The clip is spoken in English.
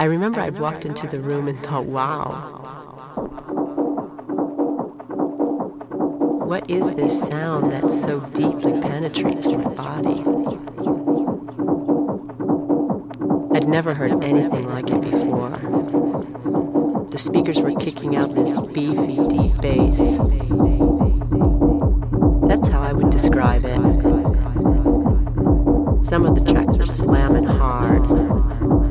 I remember I'd walked into the room and thought, wow, what is this sound that so deeply penetrates my body? I'd never heard anything like it before. The speakers were kicking out this beefy, deep bass. That's how I would describe it. Some of the tracks were slamming hard.